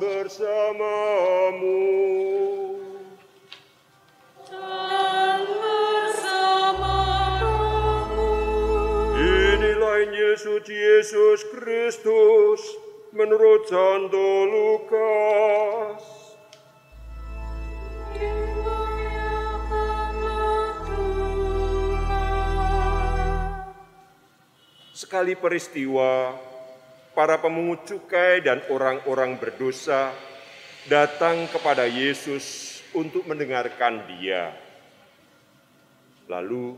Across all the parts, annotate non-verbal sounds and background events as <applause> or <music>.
Bersamamu. Dan bersamamu. Inilah Injil suci Yesus Kristus menurut Santo Lukas. Sekali peristiwa, para pemungut cukai dan orang-orang berdosa datang kepada Yesus untuk mendengarkan dia. Lalu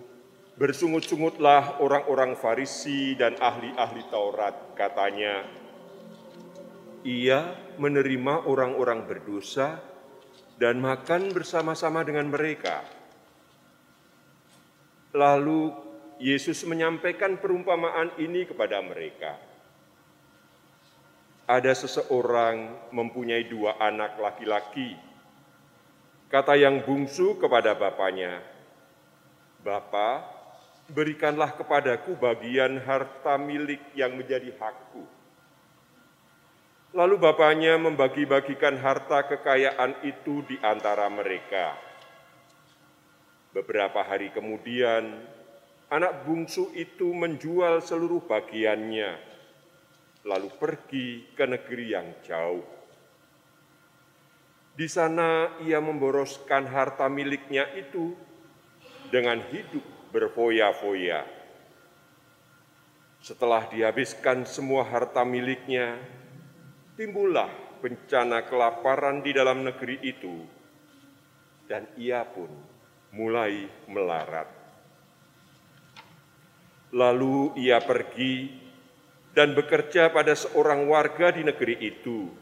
bersungut-sungutlah orang-orang Farisi dan ahli-ahli Taurat, katanya, ia menerima orang-orang berdosa dan makan bersama-sama dengan mereka. Lalu Yesus menyampaikan perumpamaan ini kepada mereka. Ada seseorang mempunyai dua anak laki-laki. Kata yang bungsu kepada bapaknya, "Bapa, berikanlah kepadaku bagian harta milik yang menjadi hakku." Lalu bapaknya membagi-bagikan harta kekayaan itu di antara mereka. Beberapa hari kemudian, anak bungsu itu menjual seluruh bagiannya, lalu pergi ke negeri yang jauh. Di sana ia memboroskan harta miliknya itu dengan hidup berfoya-foya. Setelah dihabiskan semua harta miliknya, timbullah bencana kelaparan di dalam negeri itu, dan ia pun mulai melarat. Lalu ia pergi dan bekerja pada seorang warga di negeri itu.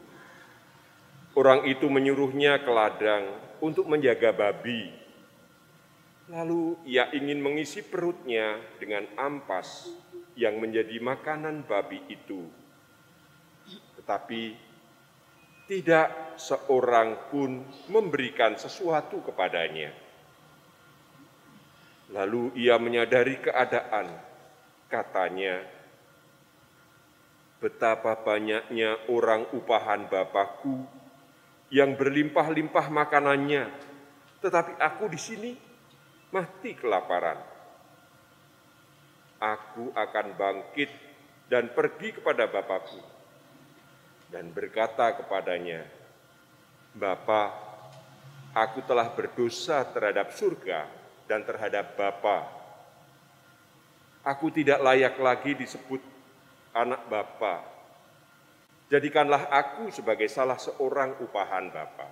Orang itu menyuruhnya ke ladang untuk menjaga babi. Lalu ia ingin mengisi perutnya dengan ampas yang menjadi makanan babi itu. Tetapi tidak seorang pun memberikan sesuatu kepadanya. Lalu ia menyadari keadaan, katanya, betapa banyaknya orang upahan Bapakku yang berlimpah-limpah makanannya, tetapi aku di sini mati kelaparan. Aku akan bangkit dan pergi kepada Bapakku dan berkata kepadanya, Bapa, aku telah berdosa terhadap surga dan terhadap Bapa. Aku tidak layak lagi disebut anak Bapa. Jadikanlah aku sebagai salah seorang upahan Bapa.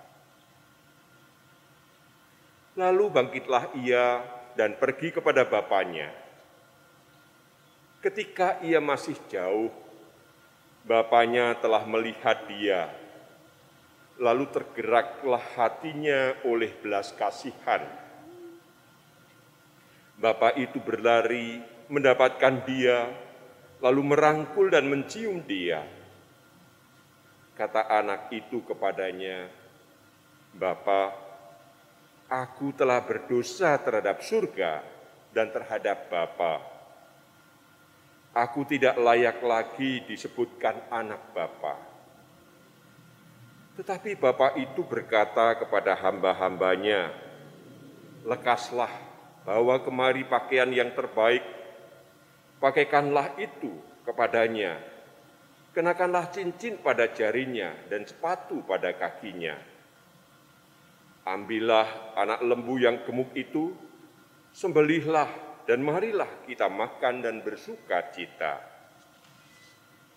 Lalu bangkitlah ia dan pergi kepada bapaknya. Ketika ia masih jauh, bapaknya telah melihat dia. Lalu tergeraklah hatinya oleh belas kasihan. Bapak itu berlari mendapatkan dia, lalu merangkul dan mencium dia. Kata anak itu kepadanya, Bapak, aku telah berdosa terhadap surga dan terhadap Bapa. Aku tidak layak lagi disebutkan anak Bapa. Tetapi Bapak itu berkata kepada hamba-hambanya, Lekaslah, bawa kemari pakaian yang terbaik, pakaikanlah itu kepadanya, kenakanlah cincin pada jarinya dan sepatu pada kakinya. Ambillah anak lembu yang gemuk itu, sembelihlah dan marilah kita makan dan bersuka cita.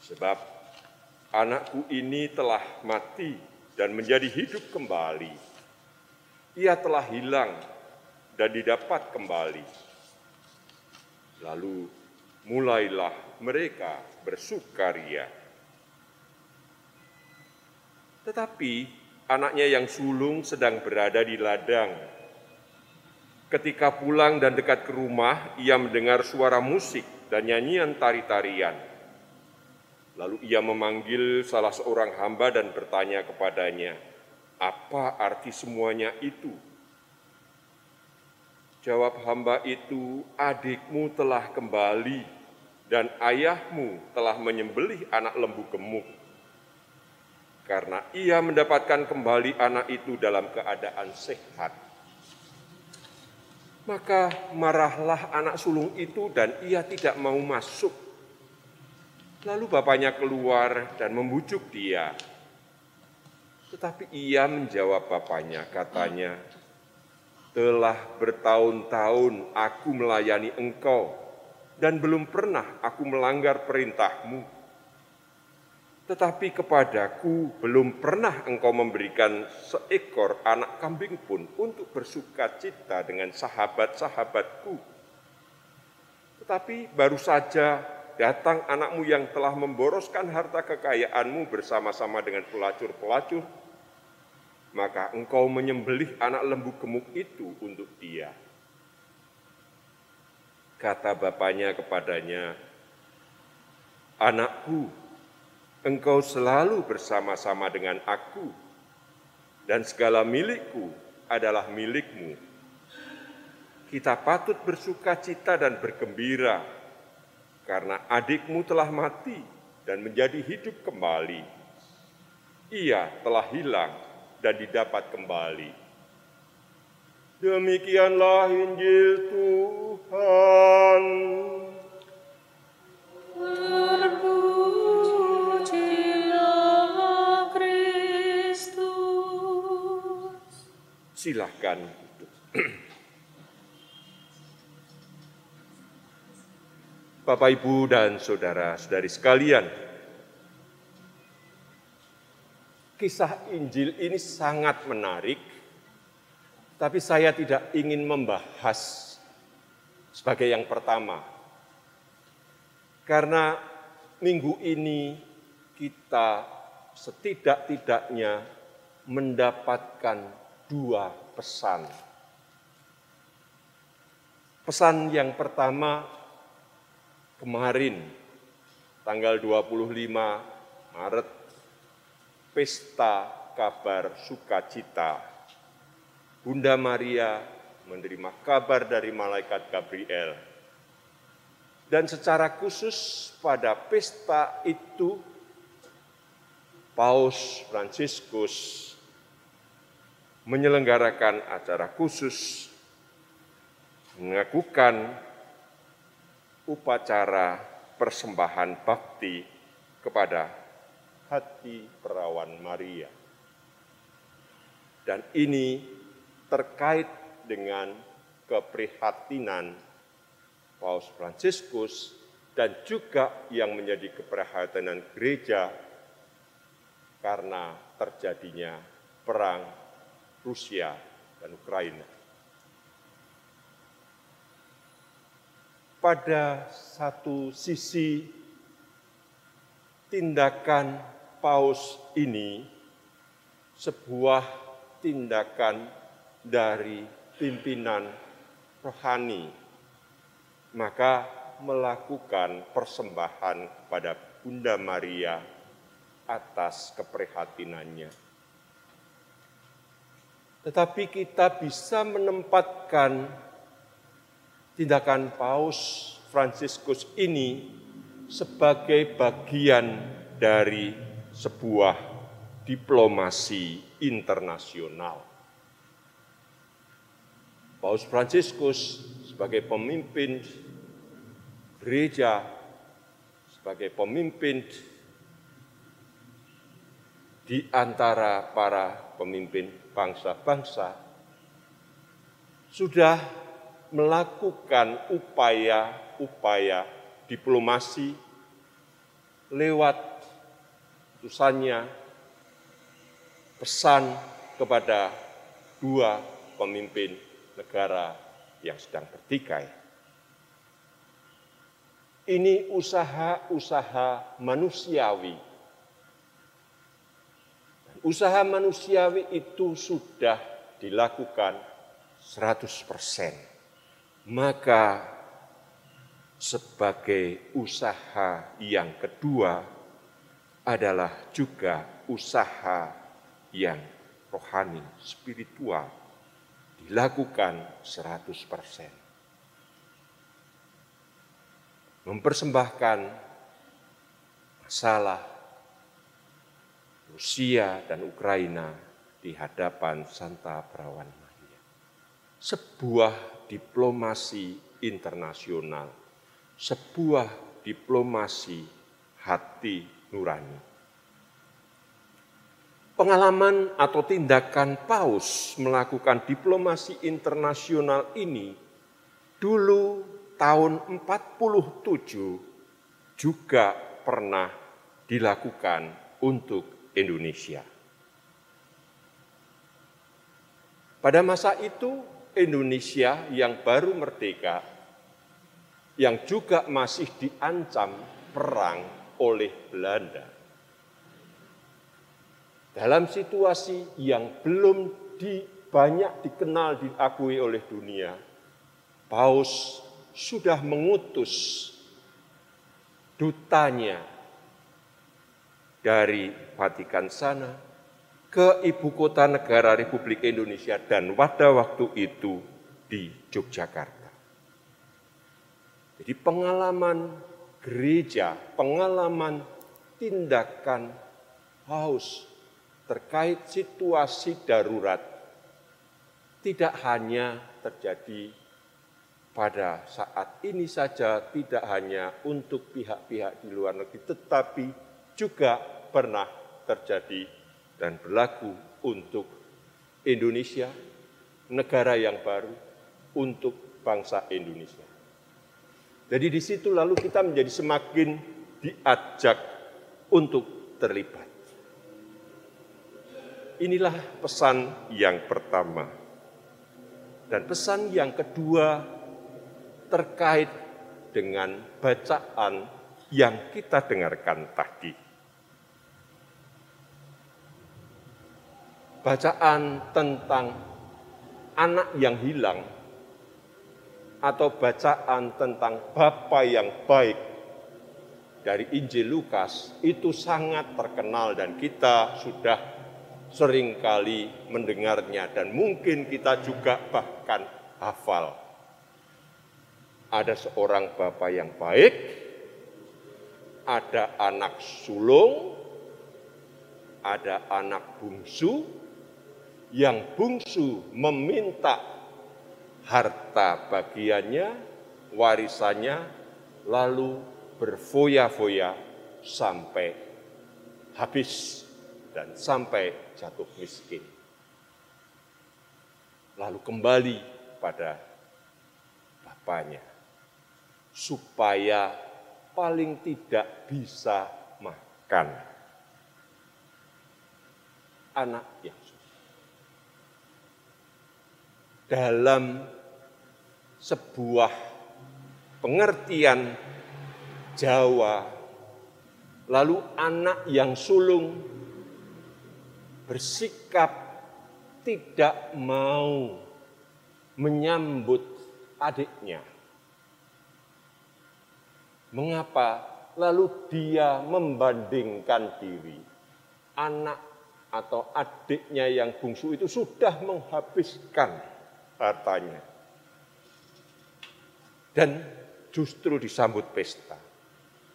Sebab anakku ini telah mati dan menjadi hidup kembali. Ia telah hilang dan didapat kembali. Lalu mulailah mereka bersukaria. Tetapi anaknya yang sulung sedang berada di ladang. Ketika pulang dan dekat ke rumah, ia mendengar suara musik dan nyanyian tari-tarian. Lalu ia memanggil salah seorang hamba dan bertanya kepadanya, "Apa arti semuanya itu?" Jawab hamba itu, "Adikmu telah kembali dan ayahmu telah menyembelih anak lembu gemuk." karena ia mendapatkan kembali anak itu dalam keadaan sehat. Maka marahlah anak sulung itu dan ia tidak mau masuk. Lalu bapaknya keluar dan membujuk dia. Tetapi ia menjawab bapaknya, katanya, telah bertahun-tahun aku melayani engkau dan belum pernah aku melanggar perintahmu tetapi kepadaku belum pernah engkau memberikan seekor anak kambing pun untuk bersuka cita dengan sahabat-sahabatku. Tetapi baru saja datang anakmu yang telah memboroskan harta kekayaanmu bersama-sama dengan pelacur-pelacur, maka engkau menyembelih anak lembu gemuk itu untuk dia. Kata bapaknya kepadanya, Anakku, engkau selalu bersama-sama dengan aku, dan segala milikku adalah milikmu. Kita patut bersuka cita dan bergembira, karena adikmu telah mati dan menjadi hidup kembali. Ia telah hilang dan didapat kembali. Demikianlah Injil Tuhan. Terpujilah Kristus. Silahkan duduk. <clears throat> Bapak, Ibu, dan Saudara-saudari sekalian, kisah Injil ini sangat menarik, tapi saya tidak ingin membahas sebagai yang pertama. Karena minggu ini kita setidak-tidaknya mendapatkan dua pesan. Pesan yang pertama kemarin tanggal 25 Maret pesta kabar sukacita. Bunda Maria menerima kabar dari malaikat Gabriel. Dan secara khusus pada pesta itu Paus Fransiskus menyelenggarakan acara khusus mengakukan upacara persembahan bakti kepada hati perawan Maria. Dan ini terkait dengan keprihatinan Paus Fransiskus dan juga yang menjadi keprihatinan gereja karena terjadinya perang Rusia dan Ukraina. Pada satu sisi tindakan paus ini sebuah tindakan dari pimpinan rohani, maka melakukan persembahan kepada Bunda Maria atas keprihatinannya. Tetapi kita bisa menempatkan tindakan Paus Fransiskus ini sebagai bagian dari sebuah diplomasi internasional. Paus Fransiskus sebagai pemimpin gereja, sebagai pemimpin di antara para pemimpin bangsa-bangsa, sudah melakukan upaya-upaya diplomasi lewat utusannya pesan kepada dua pemimpin negara yang sedang bertikai. Ini usaha-usaha manusiawi. Usaha manusiawi itu sudah dilakukan 100%. Maka sebagai usaha yang kedua adalah juga usaha yang rohani, spiritual, dilakukan 100%. Mempersembahkan masalah, Rusia dan Ukraina di hadapan Santa Perawan Maria. Sebuah diplomasi internasional, sebuah diplomasi hati nurani. Pengalaman atau tindakan Paus melakukan diplomasi internasional ini dulu tahun 47 juga pernah dilakukan untuk Indonesia. Pada masa itu Indonesia yang baru merdeka yang juga masih diancam perang oleh Belanda dalam situasi yang belum di, banyak dikenal diakui oleh dunia, Paus sudah mengutus dutanya dari Vatikan sana ke ibu kota negara Republik Indonesia dan pada waktu itu di Yogyakarta. Jadi pengalaman gereja, pengalaman tindakan Paus terkait situasi darurat tidak hanya terjadi pada saat ini saja, tidak hanya untuk pihak-pihak di luar negeri, tetapi juga pernah terjadi dan berlaku untuk Indonesia, negara yang baru, untuk bangsa Indonesia. Jadi di situ lalu kita menjadi semakin diajak untuk terlibat. Inilah pesan yang pertama. Dan pesan yang kedua terkait dengan bacaan yang kita dengarkan tadi. Bacaan tentang anak yang hilang atau bacaan tentang Bapa yang baik dari Injil Lukas itu sangat terkenal dan kita sudah sering kali mendengarnya dan mungkin kita juga bahkan hafal. Ada seorang bapak yang baik, ada anak sulung, ada anak bungsu, yang bungsu meminta harta bagiannya, warisannya, lalu berfoya-foya sampai habis dan sampai jatuh miskin. Lalu kembali pada bapaknya, supaya paling tidak bisa makan. Anak yang susah. Dalam sebuah pengertian Jawa, lalu anak yang sulung bersikap tidak mau menyambut adiknya. Mengapa? Lalu dia membandingkan diri. Anak atau adiknya yang bungsu itu sudah menghabiskan hartanya. Dan justru disambut pesta.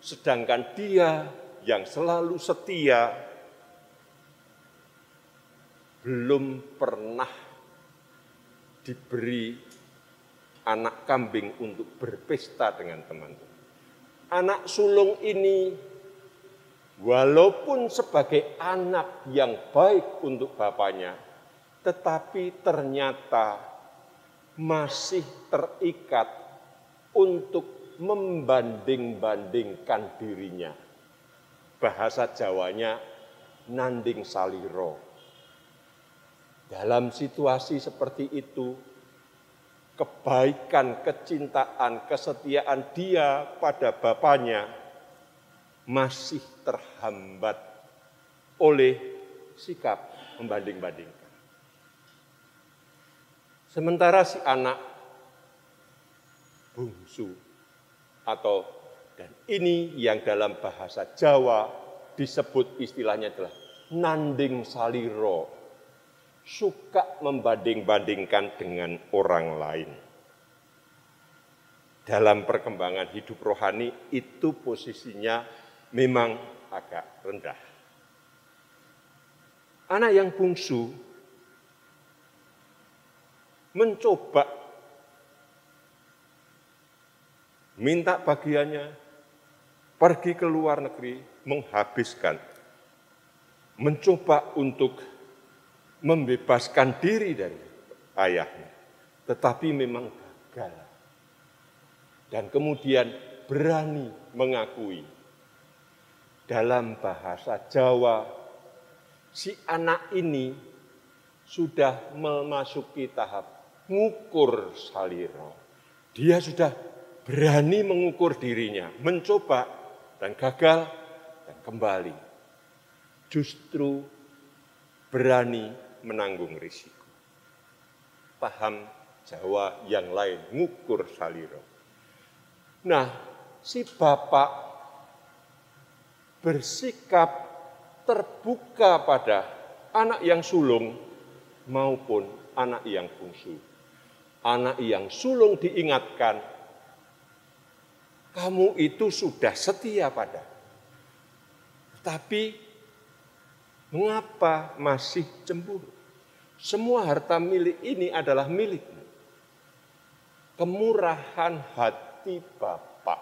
Sedangkan dia yang selalu setia belum pernah diberi anak kambing untuk berpesta dengan teman-teman. Anak sulung ini walaupun sebagai anak yang baik untuk bapaknya, tetapi ternyata masih terikat untuk membanding-bandingkan dirinya. Bahasa Jawanya nanding saliro dalam situasi seperti itu, kebaikan, kecintaan, kesetiaan dia pada bapaknya masih terhambat oleh sikap membanding-bandingkan. Sementara si anak bungsu atau dan ini yang dalam bahasa Jawa disebut istilahnya adalah nanding saliro suka membanding-bandingkan dengan orang lain. Dalam perkembangan hidup rohani itu posisinya memang agak rendah. anak yang bungsu mencoba minta bagiannya pergi ke luar negeri menghabiskan, mencoba untuk membebaskan diri dari ayahnya, tetapi memang gagal. Dan kemudian berani mengakui dalam bahasa Jawa, si anak ini sudah memasuki tahap ngukur saliro. Dia sudah berani mengukur dirinya, mencoba dan gagal dan kembali. Justru berani menanggung risiko. Paham Jawa yang lain, ngukur saliro. Nah, si bapak bersikap terbuka pada anak yang sulung maupun anak yang bungsu. Anak yang sulung diingatkan, kamu itu sudah setia pada. Tapi mengapa masih cemburu? Semua harta milik ini adalah milikmu. Kemurahan hati Bapak.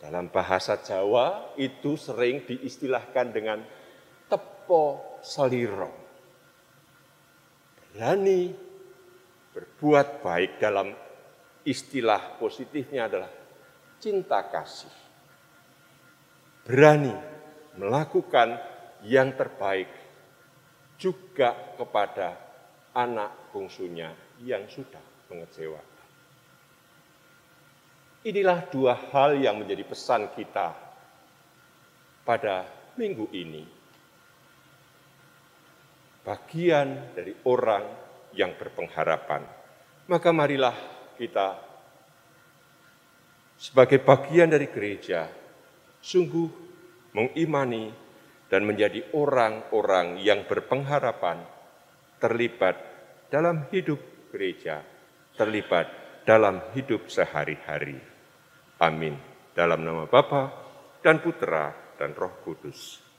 Dalam bahasa Jawa itu sering diistilahkan dengan tepo seliro. Berani berbuat baik dalam istilah positifnya adalah cinta kasih. Berani melakukan yang terbaik juga kepada anak bungsunya yang sudah mengecewakan. Inilah dua hal yang menjadi pesan kita pada minggu ini bagian dari orang yang berpengharapan. Maka marilah kita sebagai bagian dari gereja sungguh mengimani dan menjadi orang-orang yang berpengharapan terlibat dalam hidup gereja, terlibat dalam hidup sehari-hari. Amin. Dalam nama Bapa dan Putra dan Roh Kudus.